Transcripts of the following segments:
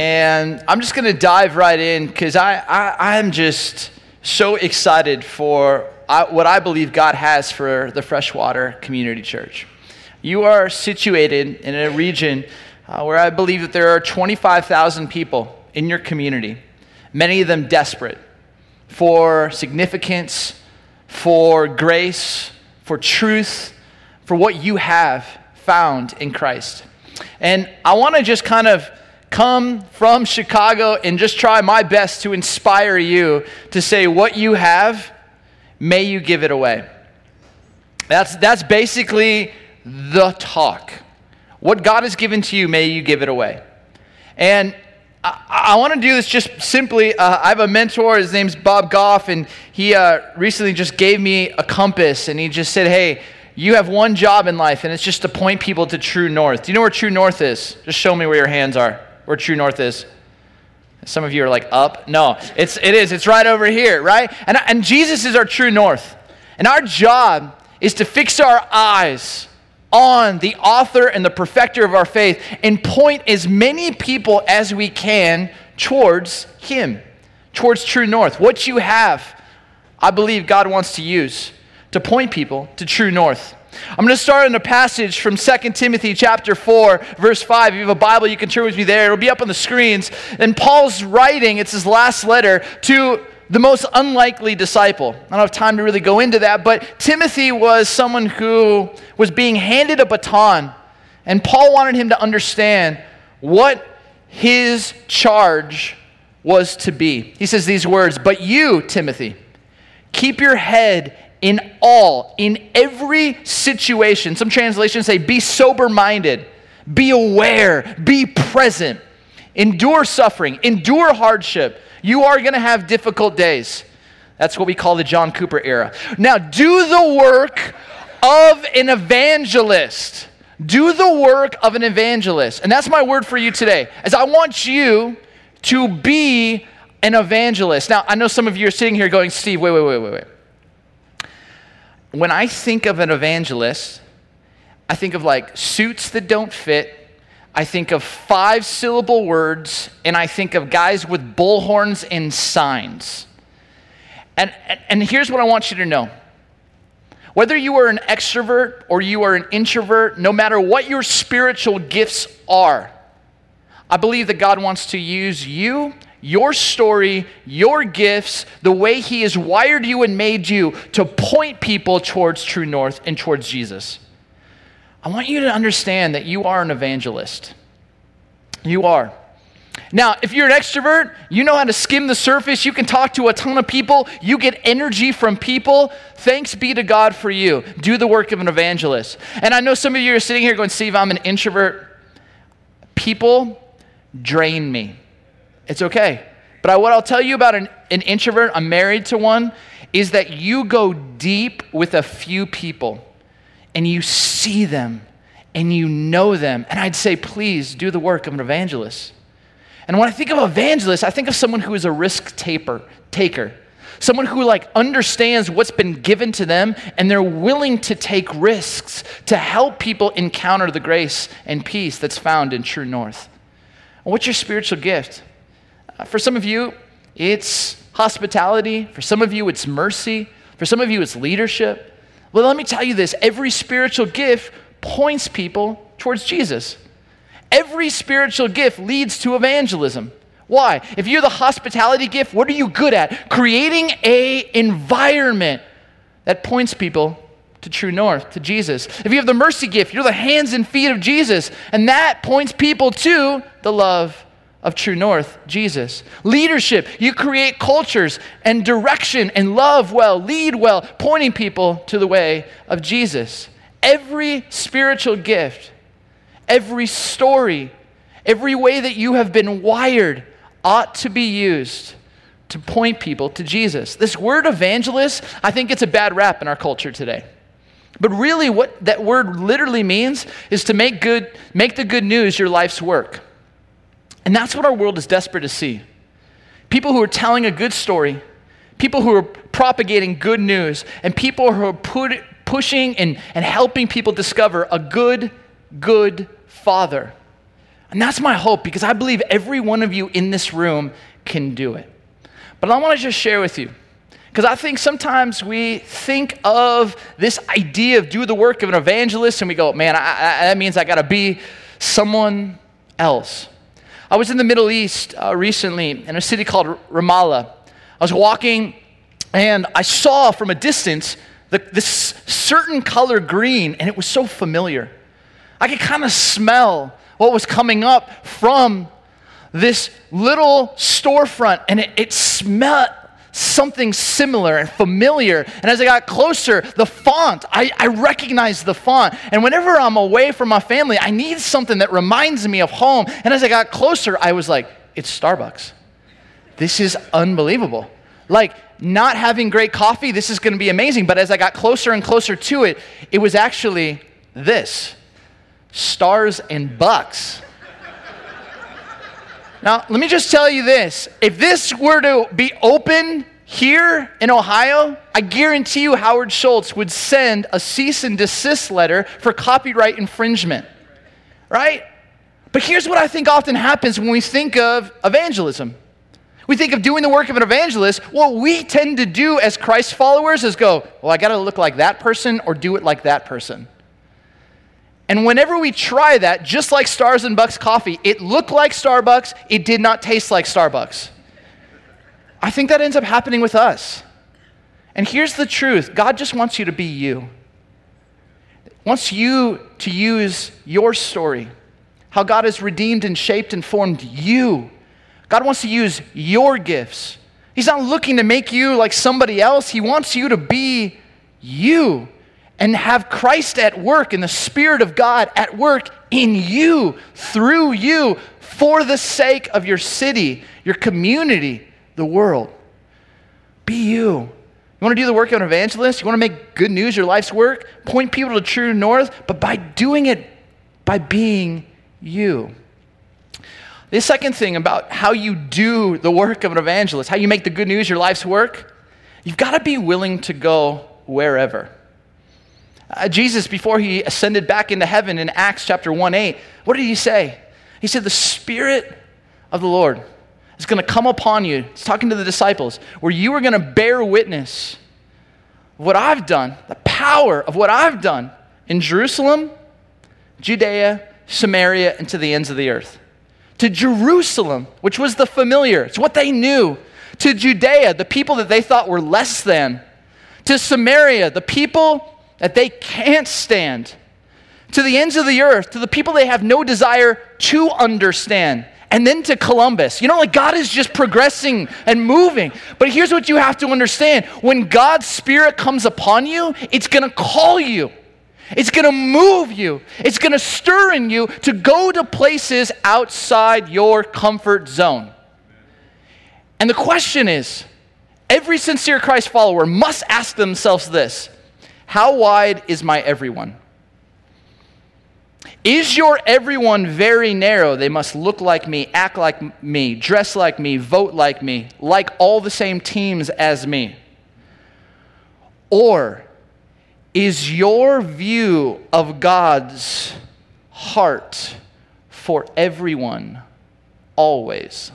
And I'm just going to dive right in because I, I, I'm just so excited for I, what I believe God has for the Freshwater Community Church. You are situated in a region uh, where I believe that there are 25,000 people in your community, many of them desperate for significance, for grace, for truth, for what you have found in Christ. And I want to just kind of come from Chicago and just try my best to inspire you to say, What you have, may you give it away. That's, that's basically the talk. What God has given to you, may you give it away. And I, I want to do this just simply. Uh, I have a mentor, his name's Bob Goff, and he uh, recently just gave me a compass, and he just said, Hey, you have one job in life, and it's just to point people to true north. Do you know where true north is? Just show me where your hands are, where true north is. Some of you are like, up? No, it's, it is. It's right over here, right? And, and Jesus is our true north. And our job is to fix our eyes on the author and the perfecter of our faith and point as many people as we can towards Him, towards true north. What you have, I believe God wants to use to point people to true north. I'm going to start in a passage from 2 Timothy chapter 4, verse 5. If you have a Bible, you can turn with me there. It'll be up on the screens. And Paul's writing, it's his last letter to the most unlikely disciple. I don't have time to really go into that, but Timothy was someone who was being handed a baton, and Paul wanted him to understand what his charge was to be. He says these words, But you, Timothy, keep your head in all, in every situation. Some translations say, be sober minded, be aware, be present, endure suffering, endure hardship. You are going to have difficult days. That's what we call the John Cooper era. Now, do the work of an evangelist. Do the work of an evangelist. And that's my word for you today. As I want you to be an evangelist. Now, I know some of you are sitting here going, Steve, wait, wait, wait, wait, wait when I think of an evangelist, I think of like suits that don't fit. I think of five syllable words, and I think of guys with bullhorns and signs. And, and here's what I want you to know whether you are an extrovert or you are an introvert, no matter what your spiritual gifts are, I believe that God wants to use you your story, your gifts, the way He has wired you and made you to point people towards true north and towards Jesus. I want you to understand that you are an evangelist. You are. Now, if you're an extrovert, you know how to skim the surface. You can talk to a ton of people. You get energy from people. Thanks be to God for you. Do the work of an evangelist. And I know some of you are sitting here going, Steve, I'm an introvert. People drain me. It's okay. But I, what I'll tell you about an, an introvert, I'm married to one, is that you go deep with a few people and you see them and you know them. And I'd say, please do the work of an evangelist. And when I think of evangelist, I think of someone who is a risk taper, taker. Someone who like understands what's been given to them and they're willing to take risks to help people encounter the grace and peace that's found in true north. what's your spiritual gift? Uh, for some of you, it's hospitality. For some of you, it's mercy. For some of you, it's leadership. Well, let me tell you this every spiritual gift points people towards Jesus. Every spiritual gift leads to evangelism. Why? If you're the hospitality gift, what are you good at? Creating a environment that points people to true north, to Jesus. If you have the mercy gift, you're the hands and feet of Jesus, and that points people to the love of true north, Jesus. Leadership, you create cultures and direction and love well, lead well, pointing people to the way of Jesus. Every spiritual gift, every story, every way that you have been wired ought to be used to point people to Jesus. This word evangelist, I think it's a bad rap in our culture today. But really what that word literally means is to make good make the good news your life's work. And that's what our world is desperate to see. People who are telling a good story, people who are propagating good news, and people who are put, pushing and, and helping people discover a good, good Father. And that's my hope because I believe every one of you in this room can do it. But I want to just share with you because I think sometimes we think of this idea of do the work of an evangelist and we go, man, I, I, that means I got to be someone else. I was in the Middle East uh, recently in a city called Ramallah. I was walking and I saw from a distance the, this certain color green, and it was so familiar. I could kind of smell what was coming up from this little storefront, and it, it smelled something similar and familiar. And as I got closer, the font, I, I recognized the font. And whenever I'm away from my family, I need something that reminds me of home. And as I got closer, I was like, it's Starbucks. This is unbelievable. Like, not having great coffee, this is going to be amazing. But as I got closer and closer to it, it was actually this stars and bucks. Now, let me just tell you this if this were to be open here in Ohio, I guarantee you Howard Schultz would send a cease and desist letter for copyright infringement, right? But here's what I think often happens when we think of evangelism. We think of doing the work of an evangelist. What we tend to do as Christ followers is go, well, I got to look like that person or do it like that person. And whenever we try that, just like Stars and Bucks coffee, it looked like Starbucks, it did not taste like Starbucks. I think that ends up happening with us. And here's the truth God just wants you to be you. Wants you to use your story, how God has redeemed and shaped and formed you. God wants to use your gifts. He's not looking to make you like somebody else, He wants you to be you and have Christ at work and the Spirit of God at work in you, through you, for the sake of your city, your community, the world. Be you. You want to do the work of an evangelist? You want to make good news your life's work? Point people to true north, but by doing it by being you. The second thing about how you do the work of an evangelist, how you make the good news your life's work, you've got to be willing to go wherever. Uh, Jesus, before he ascended back into heaven in Acts chapter 1 8, what did he say? He said, The Spirit of the Lord is going to come upon you. He's talking to the disciples, where you are going to bear witness of what I've done, the power of what I've done in Jerusalem, Judea, Samaria, and to the ends of the earth. To Jerusalem, which was the familiar, it's what they knew. To Judea, the people that they thought were less than. To Samaria, the people that they can't stand, to the ends of the earth, to the people they have no desire to understand, and then to Columbus. You know, like God is just progressing and moving. But here's what you have to understand when God's Spirit comes upon you, it's to call you. It's going to move you. It's going to stir in you to go to places outside your comfort zone. And the question is every sincere Christ follower must ask themselves this how wide is my everyone? Is your everyone very narrow? They must look like me, act like me, dress like me, vote like me, like all the same teams as me. Or is your view of God's heart for everyone always?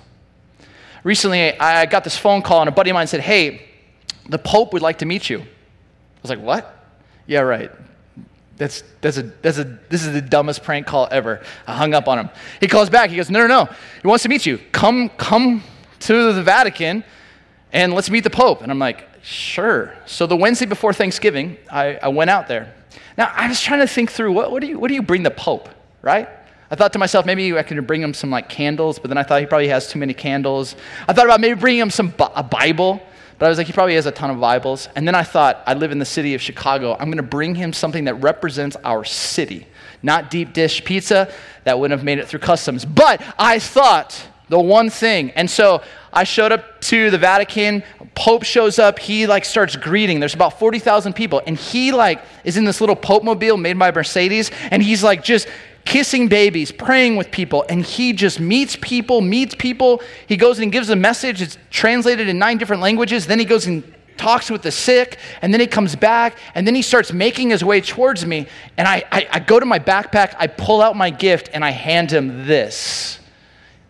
Recently, I got this phone call, and a buddy of mine said, Hey, the Pope would like to meet you. I was like, What? Yeah, right. That's, that's a, that's a, this is the dumbest prank call ever. I hung up on him. He calls back. He goes, No, no, no. He wants to meet you. Come, come to the Vatican and let's meet the Pope. And I'm like, Sure. So the Wednesday before Thanksgiving, I, I went out there. Now, I was trying to think through what, what, do you, what do you bring the Pope, right? I thought to myself, maybe I could bring him some like candles, but then I thought he probably has too many candles. I thought about maybe bringing him some a Bible. But I was like, he probably has a ton of Bibles. And then I thought, I live in the city of Chicago. I'm going to bring him something that represents our city, not deep dish pizza that wouldn't have made it through customs. But I thought the one thing. And so I showed up to the Vatican. Pope shows up. He like starts greeting. There's about 40,000 people. And he like is in this little Pope mobile made by Mercedes. And he's like just kissing babies, praying with people, and he just meets people, meets people. He goes and gives a message. It's translated in nine different languages. Then he goes and talks with the sick, and then he comes back, and then he starts making his way towards me. And I, I, I go to my backpack, I pull out my gift, and I hand him this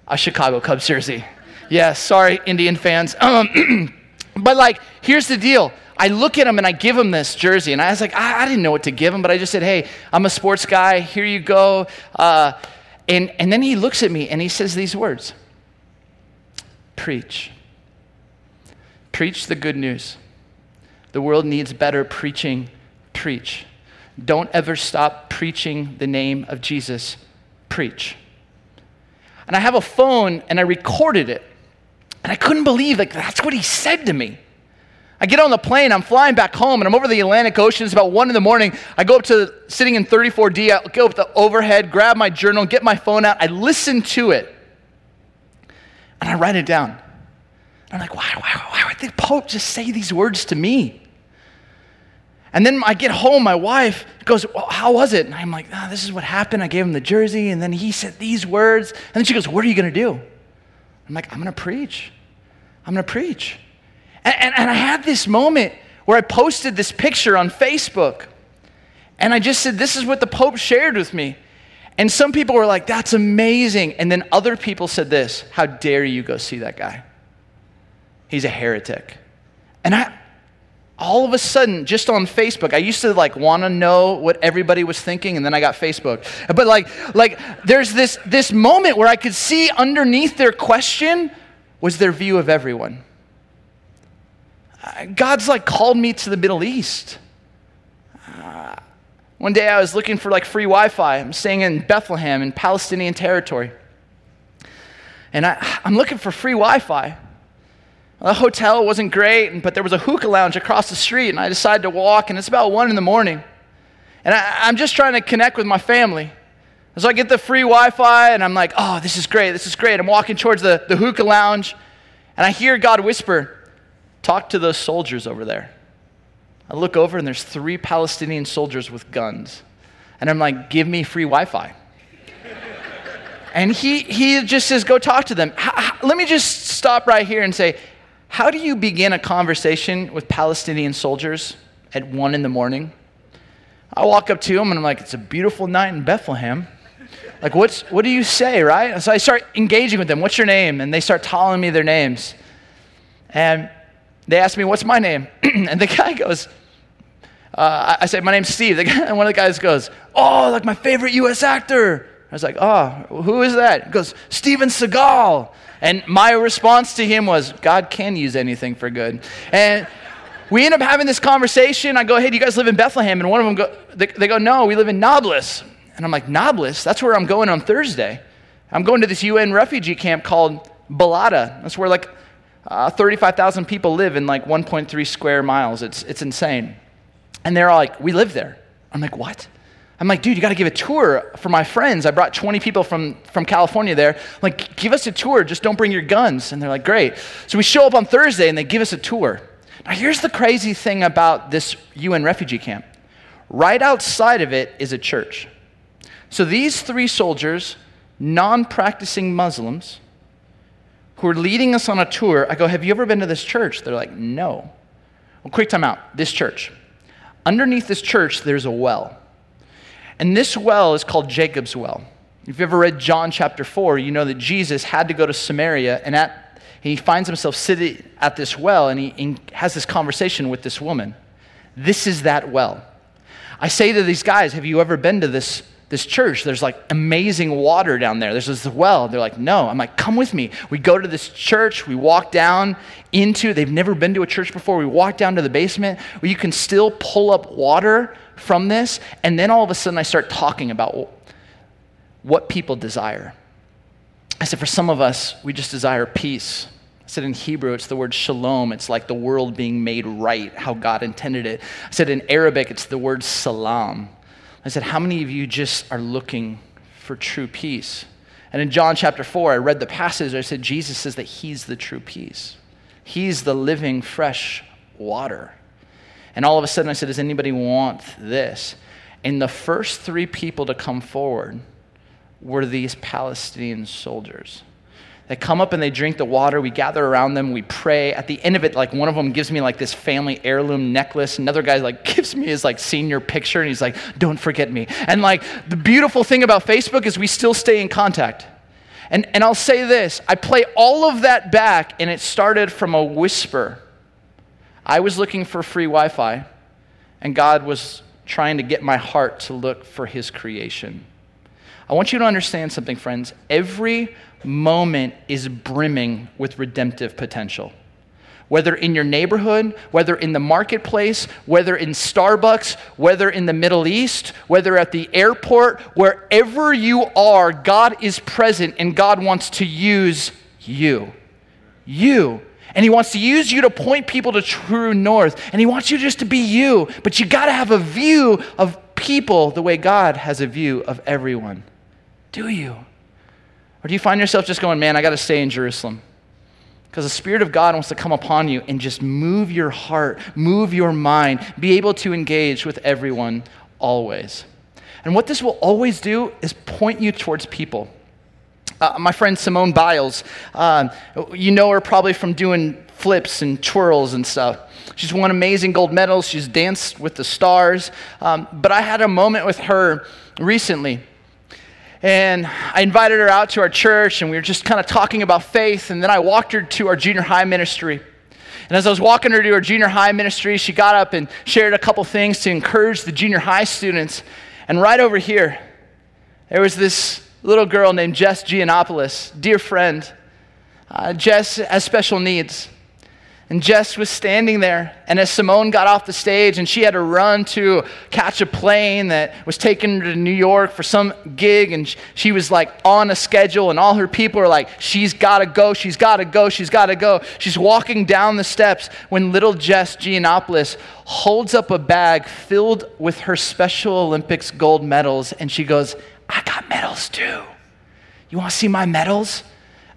a Chicago Cubs jersey. Yes, yeah, sorry, Indian fans. Um, but like, here's the deal. I look at him and I give him this jersey. And I was like, I, I, didn't know what to give him, but I just said, hey, I'm a sports guy. Here you go. Uh, and, and then he looks at me and he says these words Preach. Preach the good news. The world needs better preaching. Preach. Don't ever stop preaching the name of Jesus. Preach. And I have a phone and I recorded it. And I couldn't believe like that's what he said to me. I get on the plane, I'm flying back home, and I'm over the Atlantic Ocean. It's about one in the morning. I go up to sitting in 34D, I go up the overhead, grab my journal, get my phone out, I listen to it, and I write it down. I'm like, why, why, why would the Pope just say these words to me? And then I get home, my wife goes, well, How was it? And I'm like, oh, This is what happened. I gave him the jersey, and then he said these words. And then she goes, What are you going to do? I'm like, I'm going to preach. I'm going to preach. And, and, and I had this moment where I posted this picture on Facebook. And I just said, This is what the Pope shared with me. And some people were like, That's amazing. And then other people said this How dare you go see that guy? He's a heretic. And I, all of a sudden, just on Facebook, I used to like want to know what everybody was thinking, and then I got Facebook. But like, like there's this, this moment where I could see underneath their question was their view of everyone. God's like called me to the Middle East. Uh, one day I was looking for like free Wi Fi. I'm staying in Bethlehem in Palestinian territory. And I, I'm looking for free Wi Fi. The hotel wasn't great, but there was a hookah lounge across the street, and I decided to walk, and it's about one in the morning. And I, am just trying to connect with my family. So I get the free Wi Fi, and I'm like, oh, this is great, this is great. I'm walking towards the, the hookah lounge, and I hear God whisper, Talk to those soldiers over there. I look over and there's three Palestinian soldiers with guns. And I'm like, give me free Wi Fi. and he, he just says, go talk to them. let me just stop right here and say, how do you begin a conversation with Palestinian soldiers at one in the morning? I walk up to them and I'm like, it's a beautiful night in Bethlehem. Like, what's, what do you say, right? So I start engaging with them. What's your name? And they start telling me their names. And they asked me, What's my name? and the guy goes, uh, I said, My name's Steve. Guy, and one of the guys goes, Oh, like my favorite US actor. I was like, Oh, who is that? He goes, Steven Seagal. And my response to him was, God can use anything for good. And we end up having this conversation. I go, Hey, do you guys live in Bethlehem? And one of them go, they, they go, No, we live in Nablus. And I'm like, Nablus? That's where I'm going on Thursday. I'm going to this UN refugee camp called Balata. That's where like uh, 35,000 people live in like 1.3 square miles. It's, it's insane. And they're all like, we live there. I'm like, what? I'm like, dude, you got to give a tour for my friends. I brought 20 people from, from California there. I'm like, give us a tour. Just don't bring your guns. And they're like, great. So we show up on Thursday and they give us a tour. Now, here's the crazy thing about this UN refugee camp right outside of it is a church. So these three soldiers, non practicing Muslims, who are leading us on a tour, I go, Have you ever been to this church? They're like, No. Well, quick time out. This church. Underneath this church, there's a well. And this well is called Jacob's well. If you've ever read John chapter 4, you know that Jesus had to go to Samaria and at, he finds himself sitting at this well and he, he has this conversation with this woman. This is that well. I say to these guys, Have you ever been to this this church, there's like amazing water down there. There's this well. They're like, no. I'm like, come with me. We go to this church. We walk down into, they've never been to a church before. We walk down to the basement where you can still pull up water from this. And then all of a sudden, I start talking about what people desire. I said, for some of us, we just desire peace. I said in Hebrew, it's the word shalom. It's like the world being made right, how God intended it. I said in Arabic, it's the word salam. I said, How many of you just are looking for true peace? And in John chapter 4, I read the passage. I said, Jesus says that He's the true peace, He's the living, fresh water. And all of a sudden, I said, Does anybody want this? And the first three people to come forward were these Palestinian soldiers. They come up and they drink the water. We gather around them. We pray. At the end of it, like one of them gives me like this family heirloom necklace. Another guy like gives me his like senior picture and he's like, don't forget me. And like the beautiful thing about Facebook is we still stay in contact. And, and I'll say this I play all of that back and it started from a whisper. I was looking for free Wi Fi and God was trying to get my heart to look for his creation. I want you to understand something, friends. Every moment is brimming with redemptive potential. Whether in your neighborhood, whether in the marketplace, whether in Starbucks, whether in the Middle East, whether at the airport, wherever you are, God is present and God wants to use you. You. And He wants to use you to point people to true north. And He wants you just to be you. But you got to have a view of people the way God has a view of everyone. Do you? Or do you find yourself just going, man, I got to stay in Jerusalem? Because the Spirit of God wants to come upon you and just move your heart, move your mind, be able to engage with everyone always. And what this will always do is point you towards people. Uh, my friend Simone Biles, uh, you know her probably from doing flips and twirls and stuff. She's won amazing gold medals. She's danced with the stars. Um, but I had a moment with her recently and I invited her out to our church, and we were just kind of talking about faith. And then I walked her to our junior high ministry. And as I was walking her to our junior high ministry, she got up and shared a couple things to encourage the junior high students. And right over here, there was this little girl named Jess Giannopoulos, dear friend. Uh, Jess has special needs. And Jess was standing there, and as Simone got off the stage and she had to run to catch a plane that was taking her to New York for some gig, and she was like on a schedule, and all her people are like, She's gotta go, she's gotta go, she's gotta go. She's walking down the steps when little Jess Giannopoulos holds up a bag filled with her Special Olympics gold medals, and she goes, I got medals too. You wanna see my medals?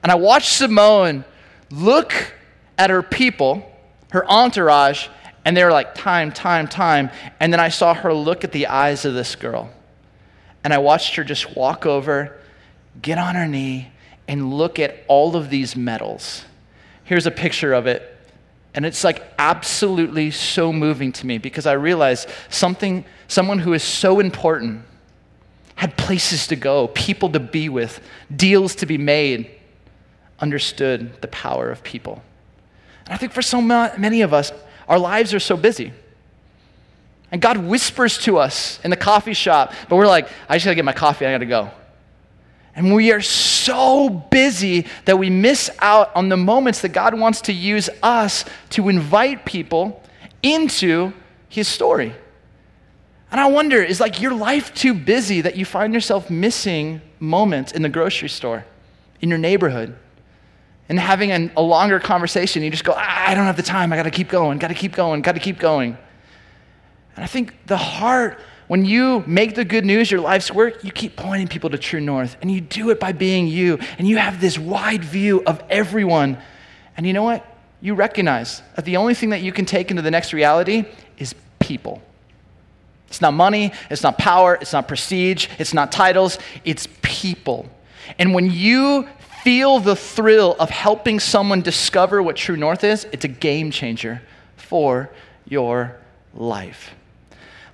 And I watched Simone look at her people, her entourage, and they were like, time, time, time. And then I saw her look at the eyes of this girl. And I watched her just walk over, get on her knee, and look at all of these medals. Here's a picture of it. And it's like absolutely so moving to me because I realized something, someone who is so important had places to go, people to be with, deals to be made, understood the power of people. And I think for so many of us, our lives are so busy. And God whispers to us in the coffee shop, but we're like, I just gotta get my coffee, I gotta go. And we are so busy that we miss out on the moments that God wants to use us to invite people into his story. And I wonder, is like your life too busy that you find yourself missing moments in the grocery store, in your neighborhood, and having an, a longer conversation, you just go, ah, I don't have the time. I got to keep going, got to keep going, got to keep going. And I think the heart, when you make the good news your life's work, you keep pointing people to true north. And you do it by being you. And you have this wide view of everyone. And you know what? You recognize that the only thing that you can take into the next reality is people. It's not money, it's not power, it's not prestige, it's not titles, it's people. And when you feel the thrill of helping someone discover what true north is, it's a game changer for your life.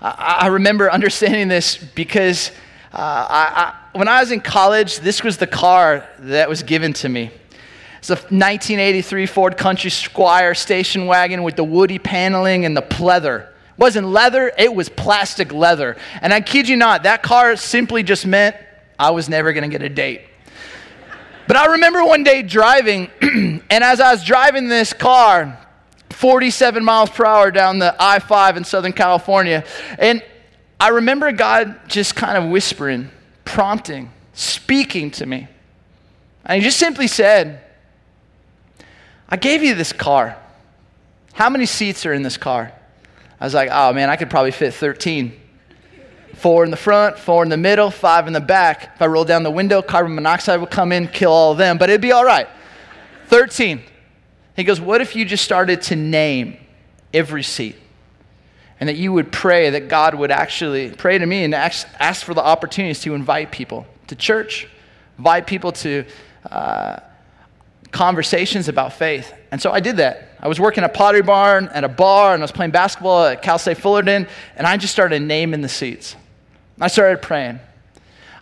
I, I remember understanding this because uh, I, I, when I was in college, this was the car that was given to me. It's a 1983 Ford Country Squire station wagon with the woody paneling and the pleather. It wasn't leather, it was plastic leather. And I kid you not, that car simply just meant I was never going to get a date. But I remember one day driving, and as I was driving this car, 47 miles per hour down the I 5 in Southern California, and I remember God just kind of whispering, prompting, speaking to me. And He just simply said, I gave you this car. How many seats are in this car? I was like, oh man, I could probably fit 13. Four in the front, four in the middle, five in the back. If I roll down the window, carbon monoxide would come in, kill all of them, but it'd be all right. 13. He goes, What if you just started to name every seat? And that you would pray that God would actually pray to me and ask, ask for the opportunities to invite people to church, invite people to uh, conversations about faith. And so I did that. I was working at Pottery Barn, at a bar, and I was playing basketball at Cal State Fullerton, and I just started naming the seats. I started praying.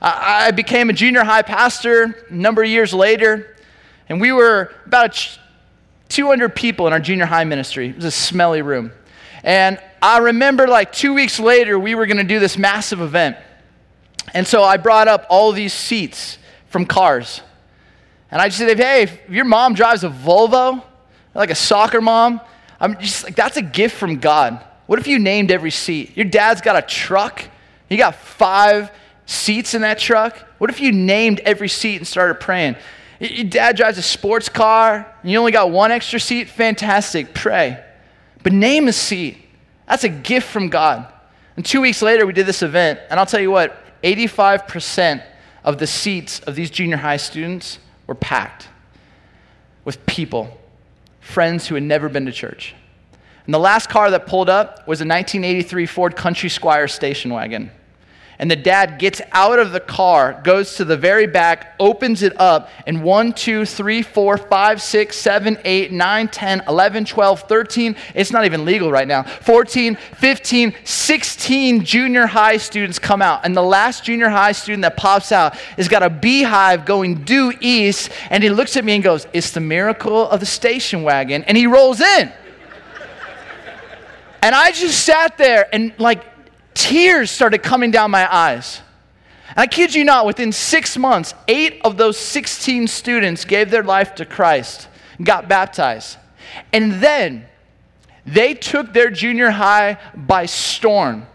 I, became a junior high pastor a number of years later, and we were about 200 people in our junior high ministry. It was a smelly room. And I remember like two weeks later, we were going to do this massive event. And so I brought up all these seats from cars. And I just said, hey, if your mom drives a Volvo, like a soccer mom, I'm just like, that's a gift from God. What if you named every seat? Your dad's got a truck, you got five seats in that truck. What if you named every seat and started praying? Your dad drives a sports car, and you only got one extra seat? Fantastic, pray. But name a seat. That's a gift from God. And two weeks later, we did this event, and I'll tell you what 85% of the seats of these junior high students were packed with people, friends who had never been to church. And the last car that pulled up was a 1983 Ford Country Squire station wagon and the dad gets out of the car, goes to the very back, opens it up, and 1, 2, 3, 4, 5, 6, 7, 8, 9, 10, 11, 12, 13, it's not even legal right now, 14, 15, 16 junior high students come out. And the last junior high student that pops out has got a beehive going due east, and he looks at me and goes, It's the miracle of the station wagon. And he rolls in. And I just sat there and like tears started coming down my eyes. And I kid you not, within six months, eight of those 16 students gave their life to Christ and got baptized. And then they took their junior high by storm.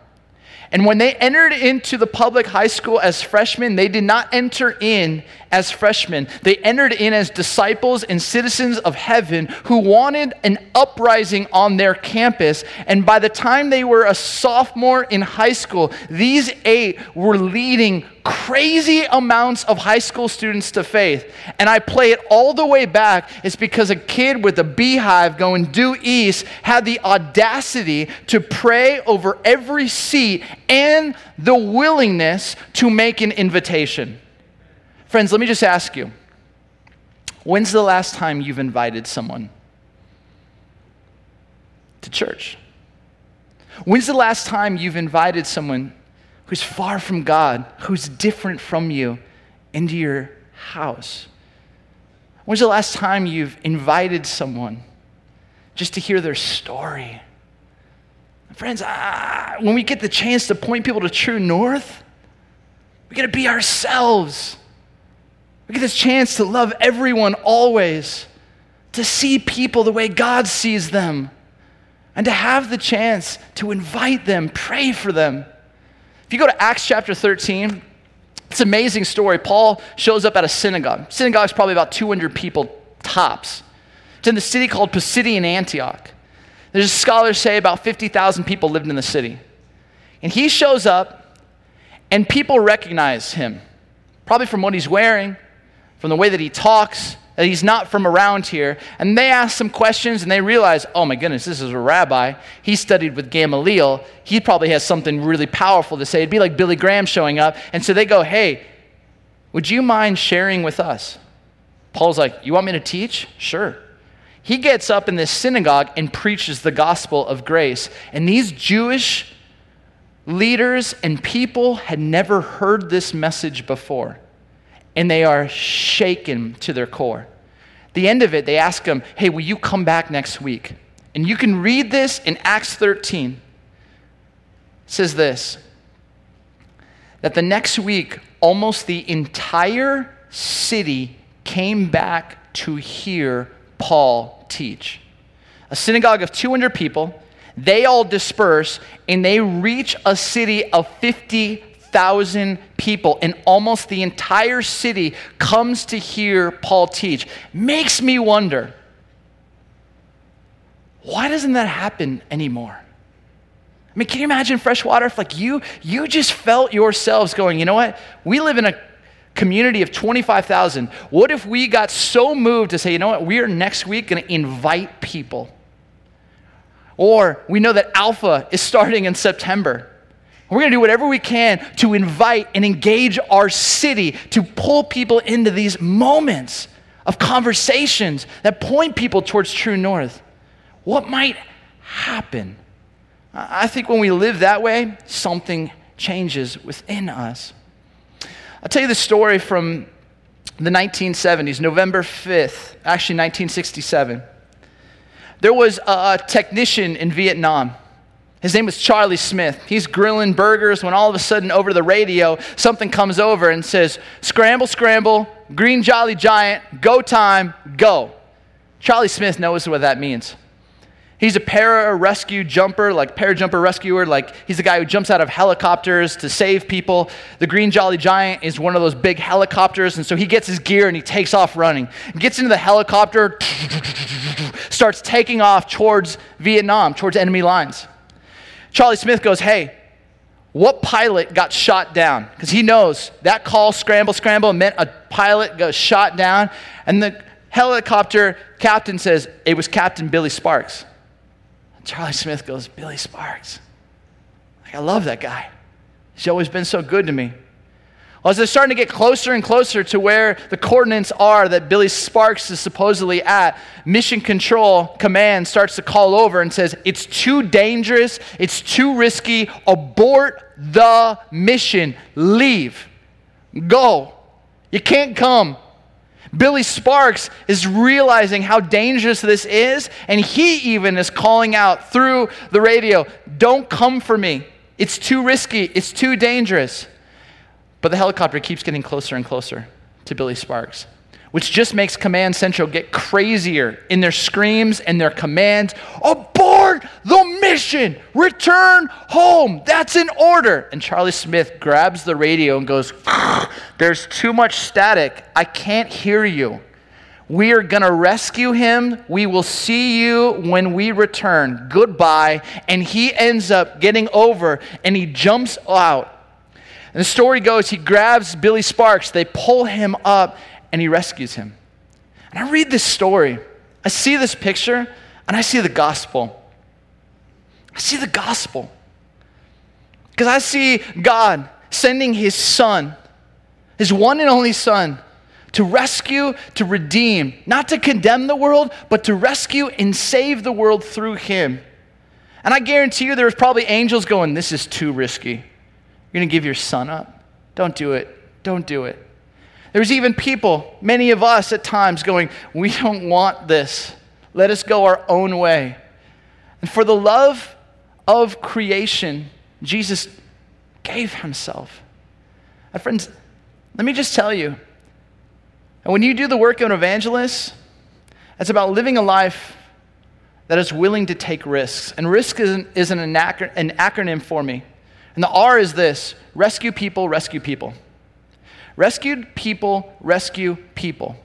And when they entered into the public high school as freshmen, they did not enter in as freshmen. They entered in as disciples and citizens of heaven who wanted an uprising on their campus. And by the time they were a sophomore in high school, these eight were leading crazy amounts of high school students to faith. And I play it all the way back. It's because a kid with a beehive going due east had the audacity to pray over every seat and the willingness to make an invitation. Friends, let me just ask you when's the last time you've invited someone to church? When's the last time you've invited someone who's far from God, who's different from you, into your house? When's the last time you've invited someone just to hear their story? Friends, ah, when we get the chance to point people to true north, we got to be ourselves. We get this chance to love everyone always, to see people the way God sees them, and to have the chance to invite them, pray for them. If you go to Acts chapter 13, it's an amazing story. Paul shows up at a synagogue. Synagogue is probably about 200 people tops. It's in the city called Pisidian Antioch. There's scholars say about 50,000 people lived in the city. And he shows up, and people recognize him, probably from what he's wearing, from the way that he talks, that he's not from around here. And they ask some questions and they realize, oh my goodness, this is a rabbi. He studied with Gamaliel. He probably has something really powerful to say. It'd be like Billy Graham showing up. And so they go, hey, would you mind sharing with us? Paul's like, you want me to teach? Sure. He gets up in this synagogue and preaches the gospel of grace. And these Jewish leaders and people had never heard this message before and they are shaken to their core. The end of it, they ask him, Hey, will you come back next week? And you can read this in Acts 13. It says this that the next week, almost the entire city came back to hear Paul teach. A synagogue of 200 people, they all disperse and they reach a city of 50 thousand people, and almost the entire city comes to hear Paul teach. Makes me wonder why doesn't that happen anymore? I mean, can you imagine freshwater if like you you just felt yourselves going, you know what? We live in a community of 25,000. What if we got so moved to say, you know what? We are next week going to invite people. Or we know that Alpha is starting in September. We're going to do whatever we can to invite and engage our city to pull people into these moments of conversations that point people towards true north. What might happen? I think when we live that way, something changes within us. I'll tell you the story from the 1970s, November 5th, actually 1967. There was a technician in Vietnam. His name was Charlie Smith. He's grilling burgers when all of a sudden, over the radio, something comes over and says, Scramble, scramble, green jolly giant, go time, go. Charlie Smith knows what that means. He's a para rescue jumper, like para jumper rescuer, like he's the guy who jumps out of helicopters to save people. The Green Jolly Giant is one of those big helicopters, and so he gets his gear and he takes off running. He Gets into the helicopter, starts taking off towards Vietnam, towards enemy lines. Charlie Smith goes, Hey, what pilot got shot down? Because he knows that call, scramble, scramble, meant a pilot got shot down. And the helicopter captain says, It was Captain Billy Sparks. Charlie Smith goes, Billy Sparks. Like, I love that guy. He's always been so good to me. Well, as they're starting to get closer and closer to where the coordinates are that Billy Sparks is supposedly at, Mission Control Command starts to call over and says, It's too dangerous, it's too risky, abort the mission, leave, go. You can't come. Billy Sparks is realizing how dangerous this is, and he even is calling out through the radio, Don't come for me. It's too risky, it's too dangerous. But the helicopter keeps getting closer and closer to Billy Sparks which just makes Command Central get crazier in their screams and their commands. Abort the mission! Return home! That's an order! And Charlie Smith grabs the radio and goes, There's too much static. I can't hear you. We are going to rescue him. We will see you when we return. Goodbye. And he ends up getting over and he jumps out. And the story goes he grabs Billy Sparks, they pull him up, and he rescues him. And I read this story, I see this picture, and I see the gospel. I see the gospel. Because I see God sending his son, his one and only son, to rescue, to redeem, not to condemn the world, but to rescue and save the world through him. And I guarantee you there's probably angels going, This is too risky. You're going to give your son up? Don't do it. Don't do it. There's even people, many of us at times, going, We don't want this. Let us go our own way. And for the love of creation, Jesus gave himself. And friends, let me just tell you, and when you do the work of an evangelist, it's about living a life that is willing to take risks. And risk is an, is an, an acronym for me. And the R is this rescue people, rescue people. Rescued people rescue people.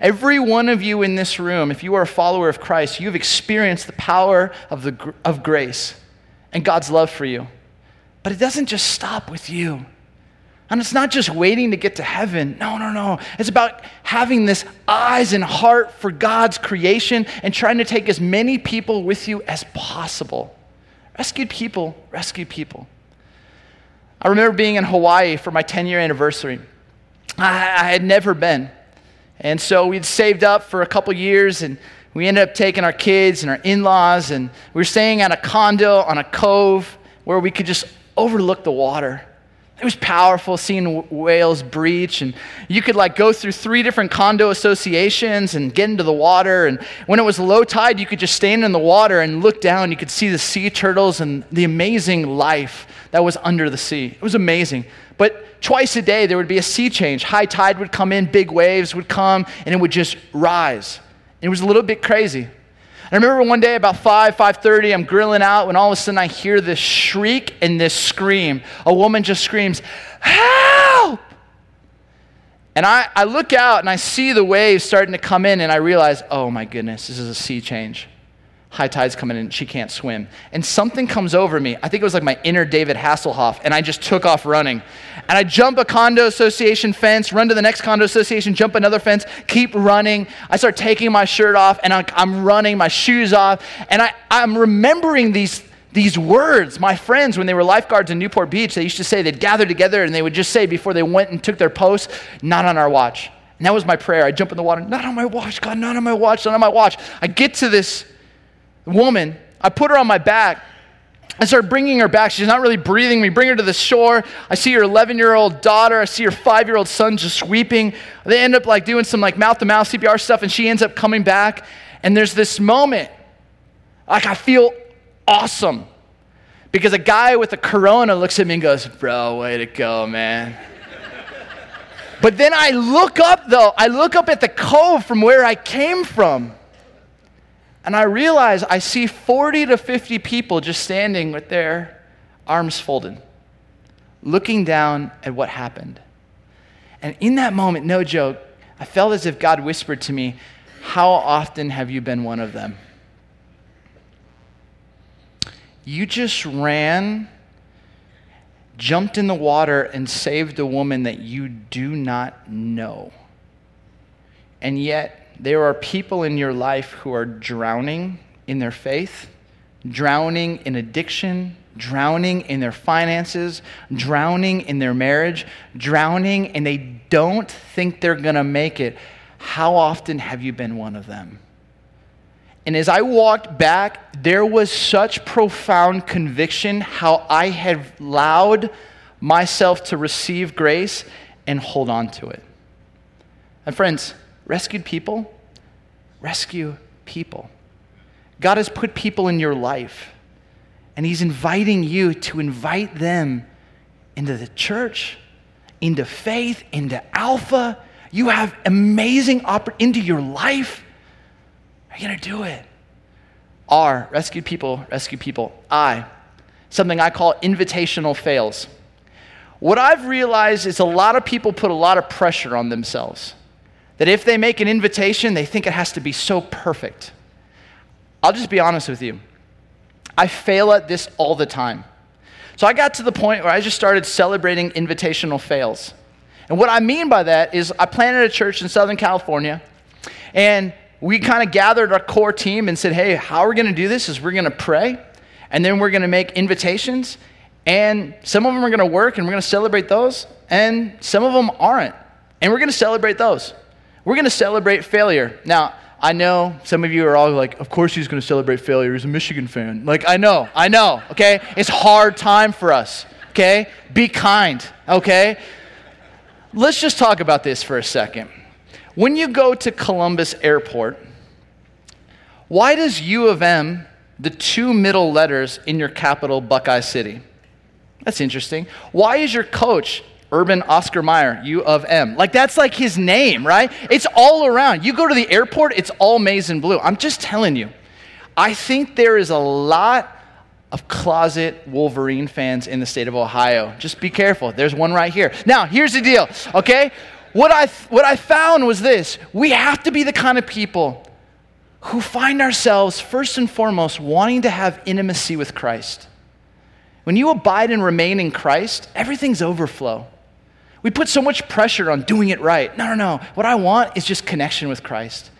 Every one of you in this room, if you are a follower of Christ, you've experienced the power of, the, of grace and God's love for you. But it doesn't just stop with you. And it's not just waiting to get to heaven. No, no, no. It's about having this eyes and heart for God's creation and trying to take as many people with you as possible. Rescued people, rescued people. I remember being in Hawaii for my 10 year anniversary. I, I had never been. And so we'd saved up for a couple years and we ended up taking our kids and our in laws, and we were staying at a condo on a cove where we could just overlook the water. It was powerful seeing whales breach, and you could like go through three different condo associations and get into the water. And when it was low tide, you could just stand in the water and look down. You could see the sea turtles and the amazing life that was under the sea. It was amazing. But twice a day, there would be a sea change. High tide would come in, big waves would come, and it would just rise. It was a little bit crazy. I remember one day about 5, 5.30, I'm grilling out when all of a sudden I hear this shriek and this scream. A woman just screams, help! And I, I look out and I see the waves starting to come in and I realize, oh my goodness, this is a sea change high tide's coming in, she can't swim. And something comes over me. I think it was like my inner David Hasselhoff, and I just took off running. And I jump a condo association fence, run to the next condo association, jump another fence, keep running. I start taking my shirt off, and I'm running, my shoes off, and I, I'm remembering these, these words. My friends, when they were lifeguards in Newport Beach, they used to say they'd gather together and they would just say before they went and took their post, not on our watch. And that was my prayer. I jump in the water, not on my watch, God, not on my watch, not on my watch. I get to this woman, I put her on my back. I start bringing her back. She's not really breathing. We bring her to the shore. I see her 11 year old daughter. I see her five year old son just weeping. They end up like doing some like mouth to mouth CPR stuff, and she ends up coming back. And there's this moment, like I feel awesome because a guy with a corona looks at me and goes, Bro, way to go, man. but then I look up though, I look up at the cove from where I came from. And I realize I see 40 to 50 people just standing with their arms folded, looking down at what happened. And in that moment, no joke, I felt as if God whispered to me, How often have you been one of them? You just ran, jumped in the water, and saved a woman that you do not know. And yet, there are people in your life who are drowning in their faith, drowning in addiction, drowning in their finances, drowning in their marriage, drowning, and they don't think they're going to make it. How often have you been one of them? And as I walked back, there was such profound conviction how I had allowed myself to receive grace and hold on to it. And friends, rescued people rescue people. God has put people in your life, and He's inviting you to invite them into the church, into faith, into Alpha. You have amazing opportunity into your life. Are you going to do it? R, rescued people, rescue people. I, something I call invitational fails. What I've realized is a lot of people put a lot of pressure on themselves. That if they make an invitation, they think it has to be so perfect. I'll just be honest with you. I fail at this all the time. So I got to the point where I just started celebrating invitational fails. And what I mean by that is I planted a church in Southern California, and we kind of gathered our core team and said, hey, how we're going to do this is we're going to pray, and then we're going to make invitations, and some of them are going to work, and we're going to celebrate those, and some of them aren't, and we're going to celebrate those. We're going to celebrate failure. Now, I know some of you are all like, of course he's going to celebrate failure. He's a Michigan fan. Like, I know, I know, okay? It's hard time for us, okay? Be kind, okay? Let's just talk about this for a second. When you go to Columbus Airport, why does U of M, the two middle letters in your capital, Buckeye City? That's interesting. Why is your coach Urban Oscar Meyer, U of M. Like that's like his name, right? It's all around. You go to the airport, it's all maize and blue. I'm just telling you. I think there is a lot of closet Wolverine fans in the state of Ohio. Just be careful. There's one right here. Now, here's the deal, okay? What I, what I found was this we have to be the kind of people who find ourselves, first and foremost, wanting to have intimacy with Christ. When you abide and remain in Christ, everything's overflow. We put so much pressure on doing it right. No, no, no. What I want is just connection with Christ.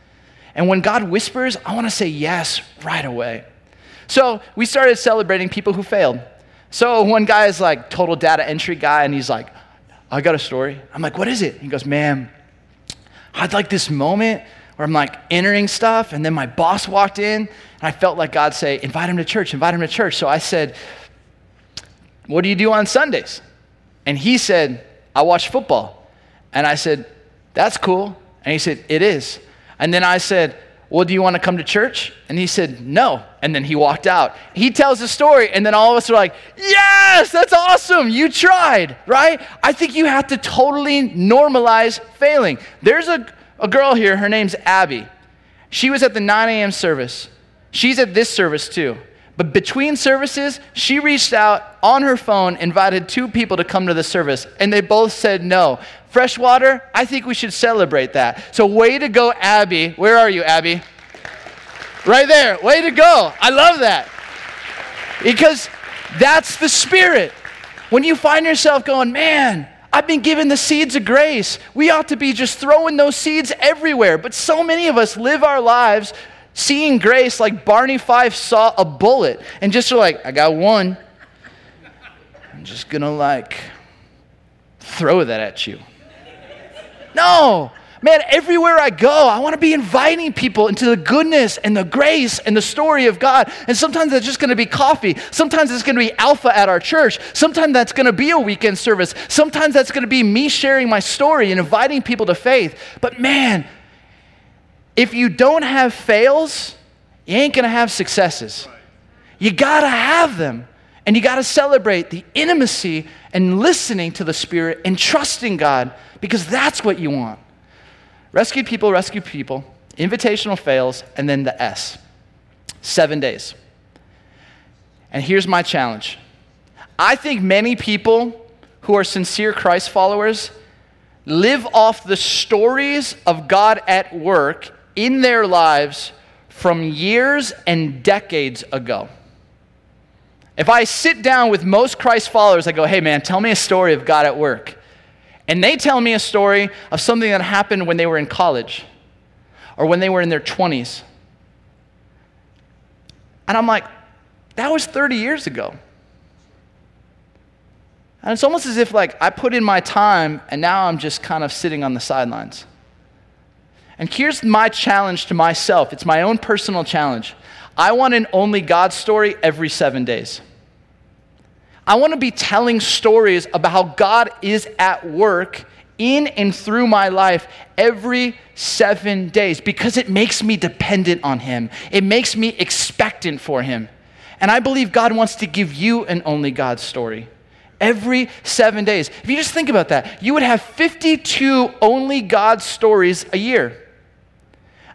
And when God whispers, I want to say yes right away. So we started celebrating people who failed. So one guy is like total data entry guy, and he's like, I got a story. I'm like, what is it? He goes, man, I had like this moment where I'm like entering stuff, and then my boss walked in, and I felt like God say, invite him to church, invite him to church. So I said, what do you do on Sundays? And he said, I watch football. And I said, That's cool. And he said, It is. And then I said, Well, do you want to come to church? And he said, No. And then he walked out. He tells the story, and then all of us are like, Yes, that's awesome. You tried, right? I think you have to totally normalize failing. There's a, a girl here, her name's Abby. She was at the 9 a.m. service. She's at this service too. But between services, she reached out on her phone, invited two people to come to the service, and they both said no. Freshwater, I think we should celebrate that. So, way to go, Abby. Where are you, Abby? Right there. Way to go. I love that. Because that's the spirit. When you find yourself going, man, I've been given the seeds of grace. We ought to be just throwing those seeds everywhere. But so many of us live our lives seeing grace like Barney Fife saw a bullet and just are like, I got one. I'm just gonna like throw that at you. No, Man, everywhere I go, I want to be inviting people into the goodness and the grace and the story of God. And sometimes that's just to be coffee. Sometimes it's to be alpha at our church. Sometimes that's to be a weekend service. Sometimes that's to be me sharing my story and inviting people to faith. But man, if you don't have fails, you ain't to have successes. You got to have them. And you got to celebrate the intimacy and listening to the Spirit and trusting God because that's what you want. Rescue people, rescue people, invitational fails, and then the S. Seven days. And here's my challenge I think many people who are sincere Christ followers live off the stories of God at work in their lives from years and decades ago. If I sit down with most Christ followers, I go, hey man, tell me a story of God at work. And they tell me a story of something that happened when they were in college or when they were in their 20s. And I'm like, that was 30 years ago. And it's almost as if like I put in my time and now I'm just kind of sitting on the sidelines. And here's my challenge to myself. It's my own personal challenge. I want an only God story every 7 days. I want to be telling stories about how God is at work in and through my life every seven days because it makes me dependent on Him. It makes me expectant for Him. And I believe God wants to give you an only God story every seven days. If you just think about that, you would have 52 only God stories a year.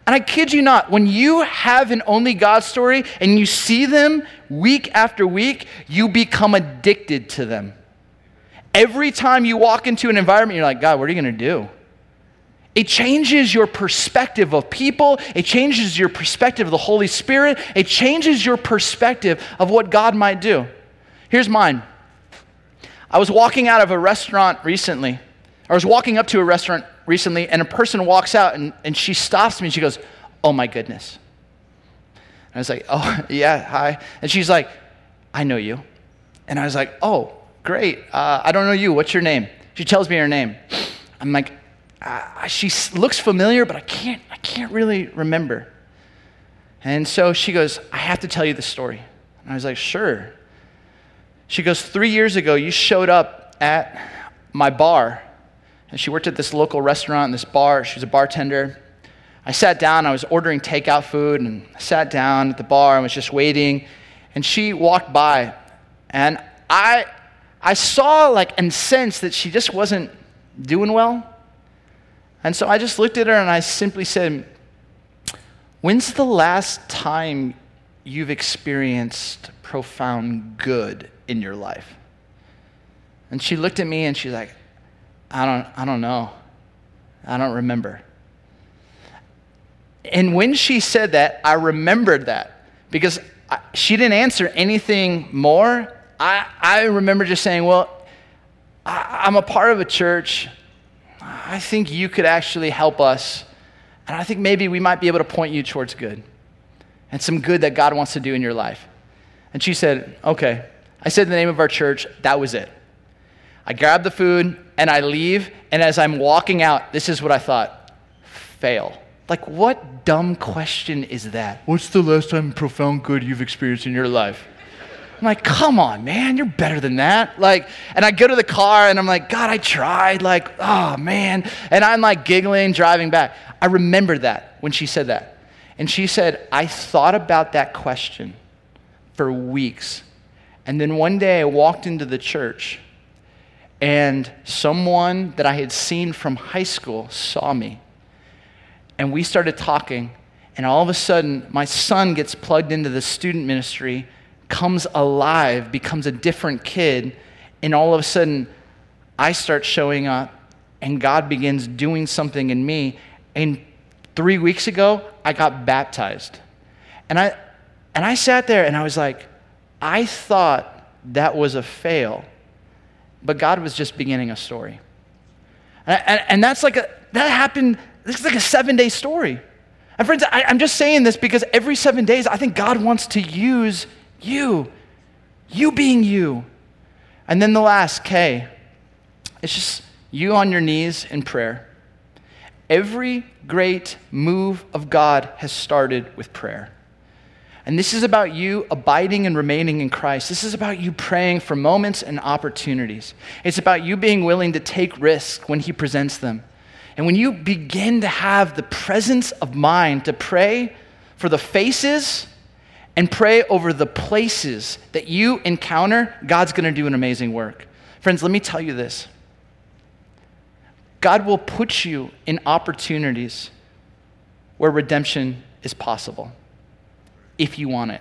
And I kid you not, when you have an only God story and you see them week after week, you become addicted to them. Every time you walk into an environment, you're like, God, what are you going to do? It changes your perspective of people. It changes your perspective of the Holy Spirit. It changes your perspective of what God might do. Here's mine. I was walking out of a restaurant recently. I was walking up to a restaurant recently, and a person walks out and, and she stops me and she goes, Oh my goodness. And I was like, Oh, yeah, hi. And she's like, I know you. And I was like, Oh, great. Uh, I don't know you. What's your name? She tells me her name. I'm like, uh, she looks familiar, but I can't, I can't really remember. And so she goes, I have to tell you the story. And I was like, Sure. She goes, Three years ago, you showed up at my bar she worked at this local restaurant, this bar. She was a bartender. I sat down, I was ordering takeout food, and I sat down at the bar and was just waiting. And she walked by, and I, I saw like and sensed that she just wasn't doing well. And so I just looked at her and I simply said, When's the last time you've experienced profound good in your life? And she looked at me and she's like, I don't, I don't know. I don't remember. And when she said that, I remembered that because I, she didn't answer anything more. I, I remember just saying, Well, I, I'm a part of a church. I think you could actually help us. And I think maybe we might be able to point you towards good and some good that God wants to do in your life. And she said, Okay. I said the name of our church. That was it. I grab the food and I leave, and as I'm walking out, this is what I thought fail. Like, what dumb question is that? What's the last time profound good you've experienced in your life? I'm like, come on, man, you're better than that. Like, and I go to the car and I'm like, God, I tried. Like, oh, man. And I'm like giggling, driving back. I remember that when she said that. And she said, I thought about that question for weeks. And then one day I walked into the church and someone that I had seen from high school saw me. And we started talking. And all of a sudden, my son gets plugged into the student ministry, comes alive, becomes a different kid. And all of a sudden, I start showing up, and God begins doing something in me. And three weeks ago, I got baptized. And I, and I sat there and I was like, I thought that was a fail but God was just beginning a story. And, and, and that's like a, that happened, this is like a seven day story. And friends, I, I'm just saying this because every seven days, I think God wants to use you, you being you. And then the last, K, it's just you on your knees in prayer. every great move of God has started with prayer. And this is about you abiding and remaining in Christ. This is about you praying for moments and opportunities. It's about you being willing to take risks when He presents them. And when you begin to have the presence of mind to pray for the faces and pray over the places that you encounter, God's going to do an amazing work. Friends, let me tell you this God will put you in opportunities where redemption is possible if you want it.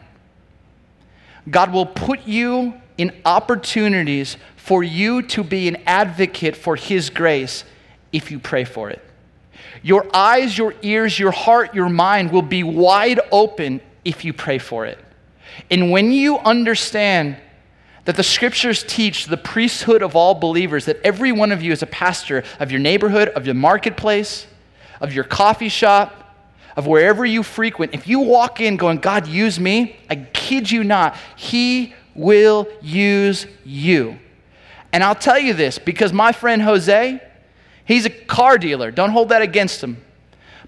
God will put you in opportunities for you to be an advocate for His grace if you pray for it. Your eyes, your ears, your heart, your mind will be wide open if you pray for it. And when you understand that the scriptures teach the priesthood of all believers, that every one of you is a pastor of your neighborhood, of your marketplace, of your coffee shop, of wherever you frequent, if you walk in going, God, use me, I kid you not, He will use you. And I'll tell you this because my friend Jose, he's a car dealer. Don't hold that against him.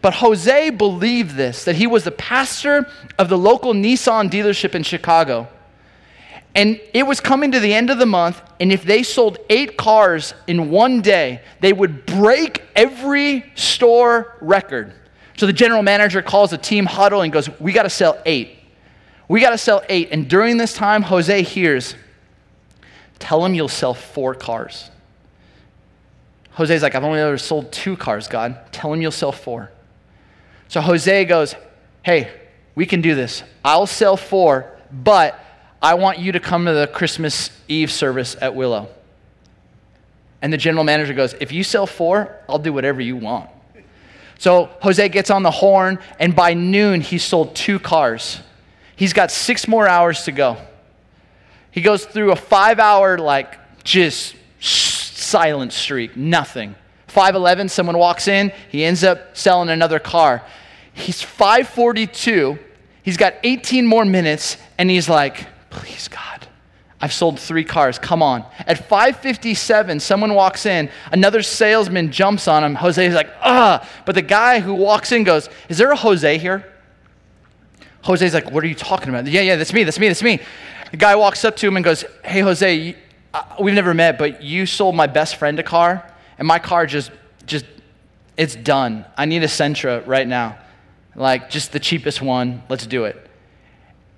But Jose believed this that he was the pastor of the local Nissan dealership in Chicago. And it was coming to the end of the month, and if they sold eight cars in one day, they would break every store record. So the general manager calls a team huddle and goes, We got to sell eight. We got to sell eight. And during this time, Jose hears, Tell him you'll sell four cars. Jose's like, I've only ever sold two cars, God. Tell him you'll sell four. So Jose goes, Hey, we can do this. I'll sell four, but I want you to come to the Christmas Eve service at Willow. And the general manager goes, If you sell four, I'll do whatever you want. So Jose gets on the horn, and by noon, he sold two cars. He's got six more hours to go. He goes through a five hour, like, just silent streak, nothing. 511, someone walks in, he ends up selling another car. He's 542. He's got 18 more minutes, and he's like, please, God, I've sold three cars. Come on. At 557, someone walks in. Another salesman jumps on him. Jose's like, ah. But the guy who walks in goes, Is there a Jose here? Jose's like, What are you talking about? Yeah, yeah, that's me, that's me, that's me. The guy walks up to him and goes, Hey, Jose, uh, we've never met, but you sold my best friend a car, and my car just, just, it's done. I need a Sentra right now like just the cheapest one, let's do it.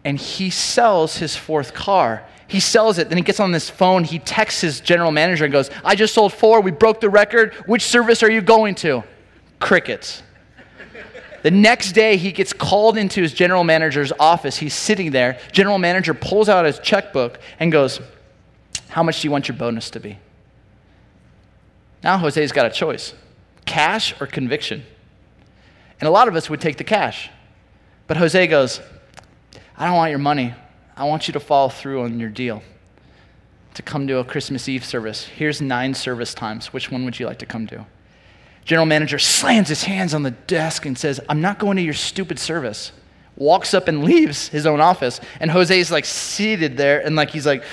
And he sells his fourth car. He sells it, then he gets on this phone, he texts his general manager and goes, I just sold four, we broke the record. Which service are you going to? Crickets. The next day, he gets called into his general manager's office. He's sitting there. General manager pulls out his checkbook and goes, How much do you want your bonus to be? Now, Jose's got a choice cash or conviction. And a lot of us would take the cash. But Jose goes, I don't want your money. I want you to follow through on your deal to come to a Christmas Eve service. Here's nine service times. Which one would you like to come to? General manager slams his hands on the desk and says, I'm not going to your stupid service. Walks up and leaves his own office. And Jose's like seated there and like he's like,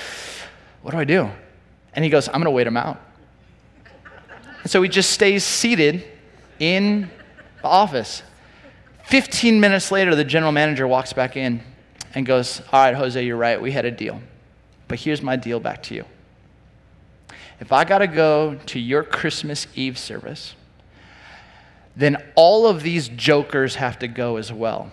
What do I do? And he goes, I'm going to wait him out. And so he just stays seated in the office. 15 minutes later, the general manager walks back in and goes, All right, Jose, you're right. We had a deal. But here's my deal back to you. If I got to go to your Christmas Eve service, then all of these jokers have to go as well.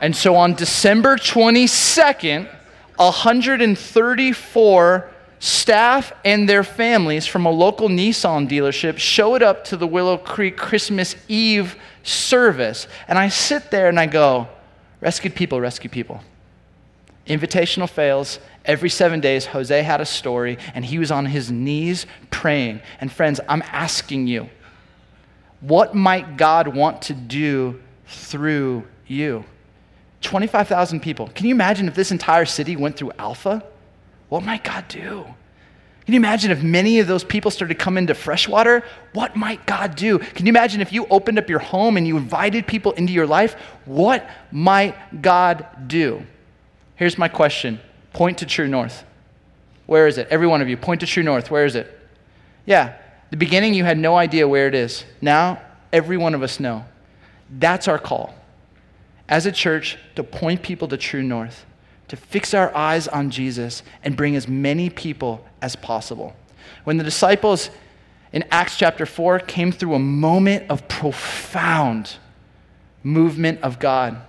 And so on December 22nd, 134 staff and their families from a local Nissan dealership showed up to the Willow Creek Christmas Eve service. And I sit there and I go, rescued people, rescue people. Invitational fails. Every seven days, Jose had a story and he was on his knees praying. And friends, I'm asking you, what might God want to do through you? 25,000 people. Can you imagine if this entire city went through Alpha? What might God do? Can you imagine if many of those people started to come into freshwater? What might God do? Can you imagine if you opened up your home and you invited people into your life? What might God do? Here's my question point to true north. Where is it? Every one of you, point to true north. Where is it? Yeah, the beginning you had no idea where it is. Now every one of us know. That's our call. As a church, to point people to true north, to fix our eyes on Jesus and bring as many people as possible. When the disciples in Acts chapter 4 came through a moment of profound movement of God,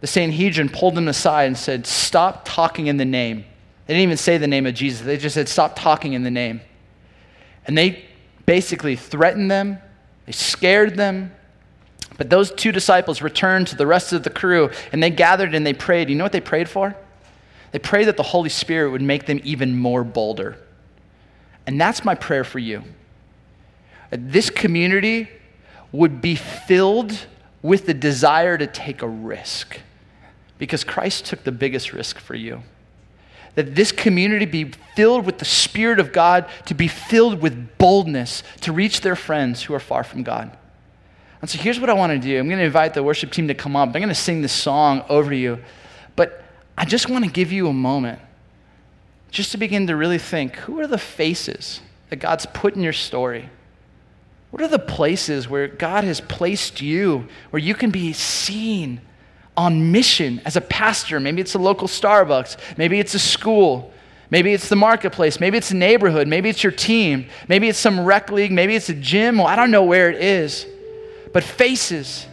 the Sanhedrin pulled them aside and said, Stop talking in the name. They didn't even say the name of Jesus, they just said, Stop talking in the name. And they basically threatened them, they scared them. But those two disciples returned to the rest of the crew and they gathered and they prayed. You know what they prayed for? They pray that the Holy Spirit would make them even more bolder. And that's my prayer for you. This community would be filled with the desire to take a risk because Christ took the biggest risk for you. That this community be filled with the Spirit of God, to be filled with boldness to reach their friends who are far from God. And so here's what I want to do I'm going to invite the worship team to come up. I'm going to sing this song over you. But I just want to give you a moment just to begin to really think who are the faces that God's put in your story? What are the places where God has placed you where you can be seen on mission as a pastor? Maybe it's a local Starbucks, maybe it's a school, maybe it's the marketplace, maybe it's a neighborhood, maybe it's your team, maybe it's some rec league, maybe it's a gym. Well, I don't know where it is, but faces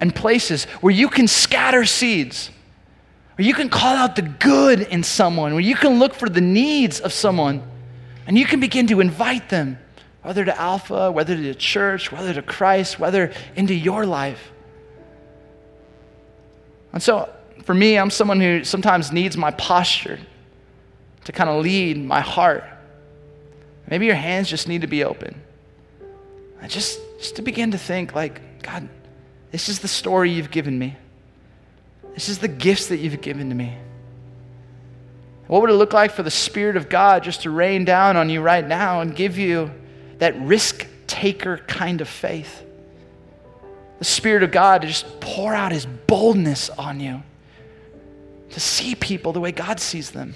and places where you can scatter seeds where you can call out the good in someone, where you can look for the needs of someone, and you can begin to invite them, whether to Alpha, whether to the church, whether to Christ, whether into your life. And so, for me, I'm someone who sometimes needs my posture to kind of lead my heart. Maybe your hands just need to be open. And just, just to begin to think, like, God, this is the story you've given me. This is the gifts that you've given to me. What would it look like for the Spirit of God just to rain down on you right now and give you that risk taker kind of faith? The Spirit of God to just pour out His boldness on you, to see people the way God sees them.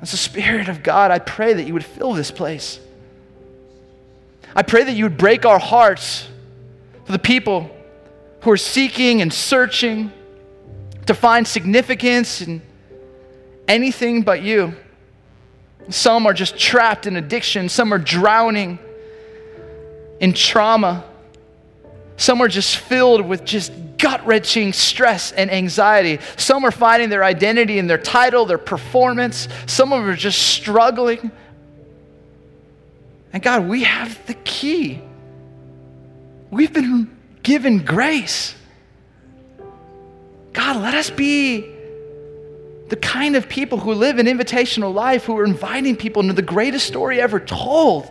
As the Spirit of God, I pray that you would fill this place. I pray that you would break our hearts for the people who are seeking and searching to find significance in anything but you. Some are just trapped in addiction, some are drowning in trauma. Some are just filled with just gut wrenching stress and anxiety. Some are finding their identity in their title, their performance. Some of them are just struggling. And God, we have the key. We've been given grace. God, let us be the kind of people who live an invitational life, who are inviting people into the greatest story ever told.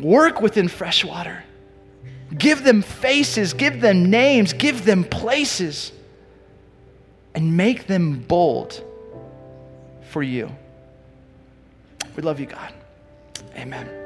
Work within Freshwater. Give them faces, give them names, give them places, and make them bold for you. We love you, God. Amen.